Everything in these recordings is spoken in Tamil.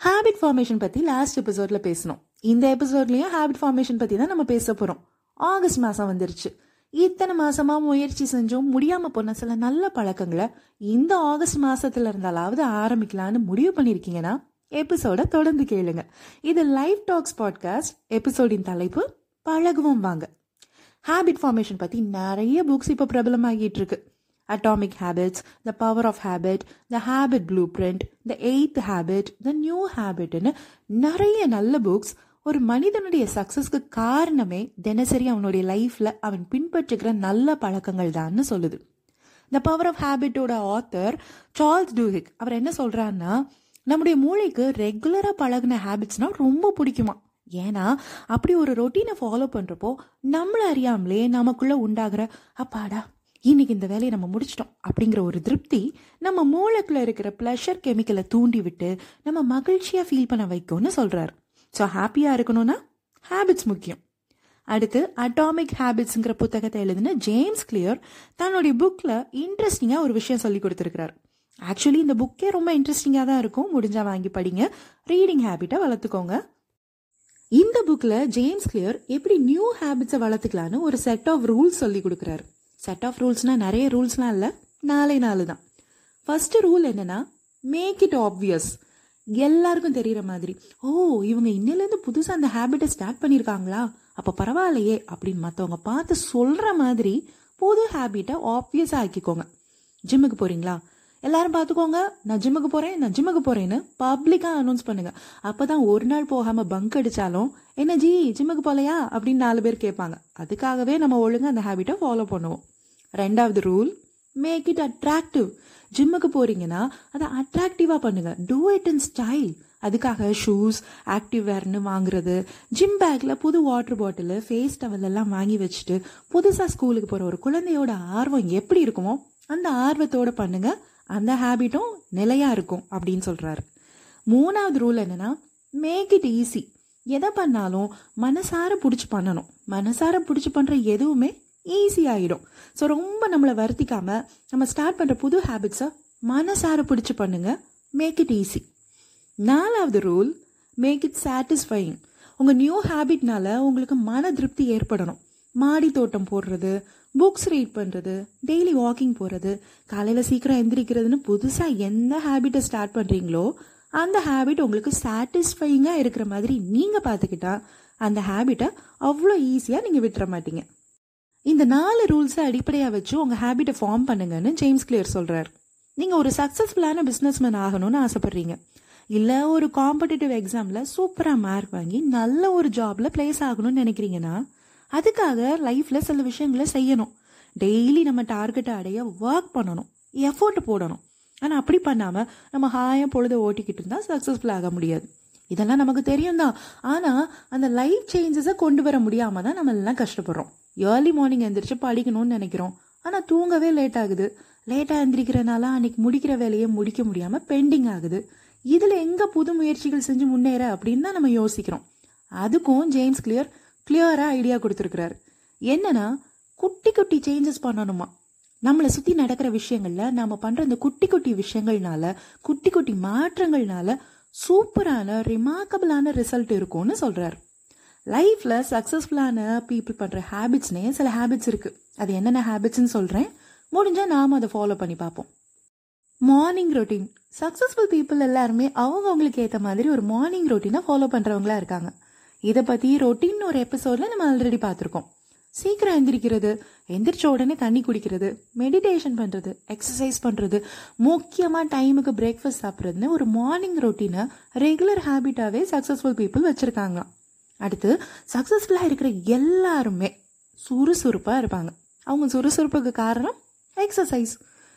ஹேபிட் ஃபார்மேஷன் பற்றி லாஸ்ட் எபிசோடில் பேசணும் இந்த எபிசோட்லேயும் ஹேபிட் ஃபார்மேஷன் பற்றி தான் நம்ம பேச போகிறோம் ஆகஸ்ட் மாதம் வந்துருச்சு. இத்தனை மாதமாக முயற்சி செஞ்சும். முடியாமல் போன சில நல்ல பழக்கங்களை இந்த ஆகஸ்ட் மாதத்தில் இருந்தாலாவது ஆரம்பிக்கலான்னு முடிவு பண்ணியிருக்கீங்கன்னா எபிசோட தொடர்ந்து கேளுங்க. இது லைவ் டாக்ஸ் பாட்காஸ்ட் எபிசோடின் தலைப்பு பழகுவோம் வாங்க. ஹேபிட் ஃபார்மேஷன் பற்றி நிறைய புக்ஸ் இப்போ பிரபலமாகிட்டு இருக்கு. Atomic habits the power of habit the Habit blue The the Habit, habit the new நிறைய நல்ல புக்ஸ் ஒரு மனிதனுடைய சக்ஸஸ்க்கு காரணமே தினசரி அவனுடைய லைஃப்ல அவன் பின்பற்றுகிற நல்ல பழக்கங்கள் தான்னு சொல்லுது. த பவர் ஆஃப் ஹேபிட்டோட ஆத்தர் சார்ல்ஸ் டூஹிக் அவர் என்ன சொல்றாருன்னா நம்முடைய மூளைக்கு ரெகுலரா பழகின ஹேபிட்ஸ்னா ரொம்ப பிடிக்குமா? ஏன்னா அப்படி ஒரு ரொட்டீனை ஃபாலோ பண்ணுறப்போ நம்மளை அறியாமலே நமக்குள்ளே உண்டாகிற அப்பாடா இன்னைக்கு இந்த வேலையை நம்ம முடிச்சிட்டோம் அப்படிங்கிற ஒரு திருப்தி நம்ம மூளைக்குள்ள இருக்கிற ப்ளஷர் கெமிக்கலை தூண்டி விட்டு நம்ம மகிழ்ச்சியா ஃபீல் பண்ண வைக்கும்னு சொல்றாரு. ஸோ ஹாப்பியாக இருக்கணும்னா ஹேபிட்ஸ் முக்கியம். அடுத்து அட்டாமிக் ஹேபிட்ஸுங்கிற புத்தகத்தை எழுதின ஜேம்ஸ் கிளியர் தன்னுடைய புக்கில் இன்ட்ரெஸ்டிங்காக ஒரு விஷயம் சொல்லி கொடுத்துருக்கிறார். ஆக்சுவலி இந்த புக்கே ரொம்ப இன்ட்ரெஸ்டிங்காக தான் இருக்கும். முடிஞ்சால் வாங்கி படிங்க. ரீடிங் ஹேபிட்டை வளர்த்துக்கோங்க. இந்த புக்கில் ஜேம்ஸ் கிளியர் எப்படி நியூ ஹேபிட்ஸை வளர்த்துக்கலான்னு ஒரு செட் ஆஃப் ரூல்ஸ் சொல்லி கொடுக்குறாரு. செட் ஆஃப் ரூல்ஸ்னால் நிறைய ரூல்ஸ்லாம் இல்லை. நாலே நாலு தான். ஃபஸ்ட்டு ரூல் என்னன்னா மேக் இட் ஆப்வியஸ் எல்லாருக்கும் தெரிகிற மாதிரி ஓ இவங்க இன்னிலேருந்து புதுசாக அந்த ஹேபிட்டை ஸ்டார்ட் பண்ணியிருக்காங்களா அப்போ பரவாயில்லையே அப்படின்னு மற்றவங்க பார்த்து சொல்கிற மாதிரி புது ஹேபிட்டை ஆப்வியஸாக ஆக்கிக்கோங்க. ஜிம்முக்கு போகிறீங்களா எல்லாரும் பார்த்துக்கோங்க நான் ஜிம்முக்கு போகிறேன் நான் ஜிம்முக்கு போகிறேன்னு பப்ளிக்காக அனௌன்ஸ் பண்ணுங்க. அப்போ தான் ஒரு நாள் போகாமல் பங்க் அடித்தாலும் என்ன ஜி ஜிம்முக்கு போகலையா அப்படின்னு நாலு பேர் கேட்பாங்க. அதுக்காகவே நம்ம ஒழுங்காக அந்த ஹேபிட்டை ஃபாலோ பண்ணுவோம். ரெண்டாவது ரூல் மேக் இட் அட்ராக்டிவ் ஜிம்முக்கு போகிறீங்கன்னா அதை அட்ராக்டிவாக பண்ணுங்க. டூ இட் இன் ஸ்டைல் அதுக்காக ஷூஸ் ஆக்டிவ் வேர்னு வாங்குறது. ஜிம் பேக்ல புது வாட்டர் பாட்டில் ஃபேஸ் டவல் எல்லாம் வாங்கி வச்சுட்டு புதுசாக ஸ்கூலுக்கு போகிற ஒரு குழந்தையோட ஆர்வம் எப்படி இருக்குமோ அந்த ஆர்வத்தோட பண்ணுங்கள் அந்த ஹேபிட்டும் நிலையாக இருக்கும் அப்படின்னு சொல்கிறாரு மூணாவது ரூல் என்னன்னா மேக் இட் ஈஸி எதை பண்ணாலும் மனசார பிடிச்சி பண்ணணும். மனசார பிடிச்சி பண்ணுற எதுவுமே ஈஸி ஆகிடும் ஸோ ரொம்ப நம்மளை வருத்திக்காமல் நம்ம ஸ்டார்ட் பண்ணுற புது ஹேபிட்ஸை மனசார பிடிச்சி பண்ணுங்க. மேக் இட் ஈஸி நாலாவது ரூல் மேக் இட் சாட்டிஸ்ஃபைங் உங்கள் நியூ ஹேபிட்னால உங்களுக்கு மன திருப்தி ஏற்படணும். மாடி தோட்டம் போடுறது புக்ஸ் ரீட் பண்ணுறது டெய்லி வாக்கிங் போகிறது காலையில் சீக்கிரம் எந்திரிக்கிறதுன்னு புதுசாக எந்த ஹேபிட்டை ஸ்டார்ட் பண்ணுறீங்களோ அந்த ஹேபிட் உங்களுக்கு சாட்டிஸ்ஃபையிங்காக இருக்கிற மாதிரி நீங்கள் பார்த்துக்கிட்டா அந்த ஹேபிட்டை அவ்வளோ ஈஸியாக நீங்கள் விட்டுற மாட்டீங்க. இந்த நாலு ரூல்ஸை அடிப்படையாக வச்சு உங்கள் ஹேபிட்டை ஃபார்ம் பண்ணுங்கன்னு ஜேம்ஸ் கிளியர் சொல்கிறார் நீங்கள் ஒரு சக்ஸஸ்ஃபுல்லான பிஸ்னஸ்மேன் ஆகணும்னு ஆசைப்பட்றீங்க. இல்லை ஒரு காம்படிட்டிவ் எக்ஸாமில் சூப்பராக மார்க் வாங்கி நல்ல ஒரு ஜாபில் பிளேஸ் ஆகணும்னு நினைக்கிறீங்கன்னா அதுக்காக லைஃப்பில் சில விஷயங்களை செய்யணும். டெய்லி நம்ம டார்கெட்டை அடைய ஒர்க் பண்ணணும். எஃபோர்ட் போடணும். ஆனால் அப்படி பண்ணாமல் நம்ம ஹாயாக பொழுத ஓட்டிக்கிட்டு இருந்தால் சக்ஸஸ்ஃபுல் ஆக முடியாது. இதெல்லாம் நமக்கு தெரியும் தான். ஆனால் அந்த லைஃப் சேஞ்சஸை கொண்டு வர முடியாமல் தான் நம்ம எல்லாம் கஷ்டப்படுறோம். ஏர்லி மார்னிங் எந்திரிச்சு படிக்கணும்னு நினைக்கிறோம். ஆனால் தூங்கவே லேட் ஆகுது. லேட்டாக எந்திரிக்கிறனால அன்னைக்கு முடிக்கிற வேலையை முடிக்க முடியாமல் பெண்டிங் ஆகுது. இதில் எங்கே புது முயற்சிகள் செஞ்சு முன்னேற அப்படின்னு தான் நம்ம யோசிக்கிறோம். அதுக்கும் ஜேம்ஸ் கிளியர் கிளியராக ஐடியா கொடுத்துருக்கிறாரு. என்னன்னா குட்டி குட்டி சேஞ்சஸ் பண்ணணுமா? நம்மளை சுற்றி நடக்கிற விஷயங்கள்ல நாம பண்ணுற இந்த குட்டி குட்டி விஷயங்கள்னால குட்டி குட்டி மாற்றங்கள்னால சூப்பரான ரிமார்க்கபிளான ரிசல்ட் இருக்கும்னு சொல்றாரு. லைஃப்ல சக்சஸ்ஃபுல்லான பீப்புள் பண்ற ஹேபிட்ஸ்னே சில ஹேபிட்ஸ் இருக்கு. அது என்னென்ன ஹேபிட்ஸ்னு சொல்றேன். முடிஞ்சா நாம அதை ஃபாலோ பண்ணி பார்ப்போம். மார்னிங் ரொட்டீன் சக்சஸ்ஃபுல் பீப்புள் எல்லாருமே அவங்கவுங்களுக்கு ஏற்ற மாதிரி ஒரு மார்னிங் ரொட்டீனை ஃபாலோ பண்றவங்களா இருக்காங்க. இதை பத்தி ரொட்டின் ஒரு எபிசோட்ல நம்ம ஆல்ரெடி பார்த்துருக்கோம் சீக்கிரம் எந்திரிக்கிறது எந்திரிச்ச உடனே தண்ணி குடிக்கிறது மெடிடேஷன் பண்ணுறது எக்ஸசைஸ் பண்ணுறது முக்கியமாக டைமுக்கு பிரேக்ஃபாஸ்ட் சாப்பிட்றதுன்னு ஒரு மார்னிங் ரொட்டீனை ரெகுலர் ஹேபிட்டாகவே சக்ஸஸ்ஃபுல் பீப்புள் வச்சுருக்காங்களாம். அடுத்து சக்ஸஸ்ஃபுல்லாக இருக்கிற எல்லாருமே சுறுசுறுப்பாக இருப்பாங்க. அவங்க சுறுசுறுப்புக்கு காரணம் எக்ஸசைஸ்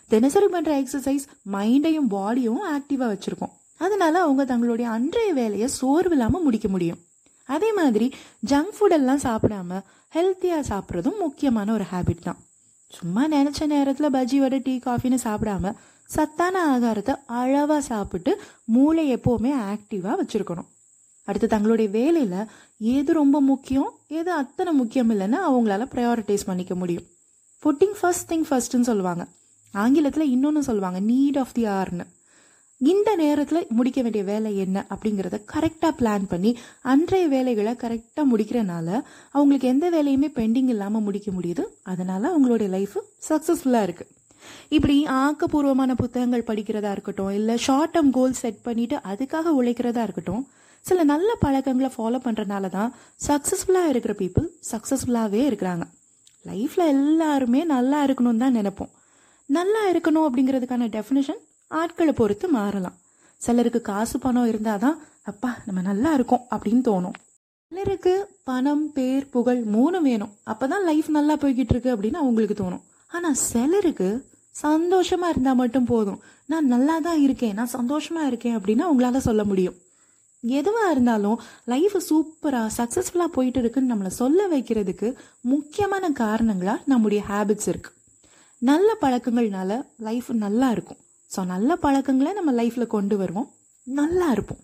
தினசரி பண்ணுற எக்ஸசைஸ் மைண்டையும் பாடியும் ஆக்டிவாக வச்சுருக்கோம். அதனால அவங்க தங்களுடைய அன்றைய வேலையை சோர்வு இல்லாமல் முடிக்க முடியும். அதே மாதிரி ஜங்க் ஃபுட்டெல்லாம் சாப்பிடாம ஹெல்த்தியாக சாப்பிட்றதும் முக்கியமான ஒரு ஹேபிட் தான். சும்மா நினச்ச நேரத்தில் பஜ்ஜி வடை டீ காஃபின்னு சாப்பிடாம சத்தான ஆகாரத்தை அளவாக சாப்பிட்டு மூளை எப்போவுமே ஆக்டிவாக வச்சுருக்கணும். அடுத்து தங்களுடைய வேலையில் எது ரொம்ப முக்கியம் எது அத்தனை முக்கியம் இல்லைன்னு அவங்களால ப்ரையாரிட்டைஸ் பண்ணிக்க முடியும். புட்டிங் ஃபர்ஸ்ட் திங் ஃபர்ஸ்ட்னு சொல்லுவாங்க. ஆங்கிலத்தில் இன்னொன்று சொல்லுவாங்க நீட் ஆஃப் தி ஆர்னு இந்த நேரத்தில் முடிக்க வேண்டிய வேலை என்ன அப்படிங்கிறத கரெக்டாக பிளான் பண்ணி அன்றைய வேலைகளை கரெக்டாக முடிக்கிறனால அவங்களுக்கு எந்த வேலையுமே பெண்டிங் இல்லாமல் முடிக்க முடியுது. அதனால அவங்களுடைய லைஃப் சக்ஸஸ்ஃபுல்லாக இருக்குது இப்படி ஆக்கப்பூர்வமான புத்தகங்கள் படிக்கிறதா இருக்கட்டும் இல்லை ஷார்ட் டேர்ம் கோல் செட் பண்ணிட்டு அதுக்காக உழைக்கிறதா இருக்கட்டும் சில நல்ல பழக்கங்களை ஃபாலோ பண்ணுறனால தான் சக்ஸஸ்ஃபுல்லாக இருக்கிற பீப்புள் சக்ஸஸ்ஃபுல்லாகவே இருக்கிறாங்க. லைஃப்பில் எல்லாருமே நல்லா இருக்கணும்னு தான் நினைப்போம். நல்லா இருக்கணும் அப்படிங்கிறதுக்கான டெஃபினேஷன் ஆட்களை பொறுத்து மாறலாம். சிலருக்கு காசு பணம் இருந்தால் தான் அப்பா நம்ம நல்லா இருக்கோம் அப்படின்னு தோணும். சிலருக்கு பணம் பேர் புகழ் மூணும் வேணும். அப்பதான் லைஃப் நல்லா போய்கிட்டு இருக்கு அப்படின்னு அவங்களுக்கு தோணும். ஆனால் சிலருக்கு சந்தோஷமா இருந்தால் மட்டும் போதும். நான் நல்லா தான் இருக்கேன் நான் சந்தோஷமா இருக்கேன் அப்படின்னு அவங்களால சொல்ல முடியும். எதுவாக இருந்தாலும் லைஃப் சூப்பராக சக்ஸஸ்ஃபுல்லாக போயிட்டு இருக்குன்னு நம்மளை சொல்ல வைக்கிறதுக்கு முக்கியமான காரணங்களாக நம்முடைய ஹேபிட்ஸ் இருக்கு. நல்ல பழக்கங்கள்னால லைஃப் நல்லா இருக்கும். ஸோ நல்ல பழக்கங்களை நம்ம லைஃப்பில் கொண்டு வருவோம். நல்லா இருப்போம்.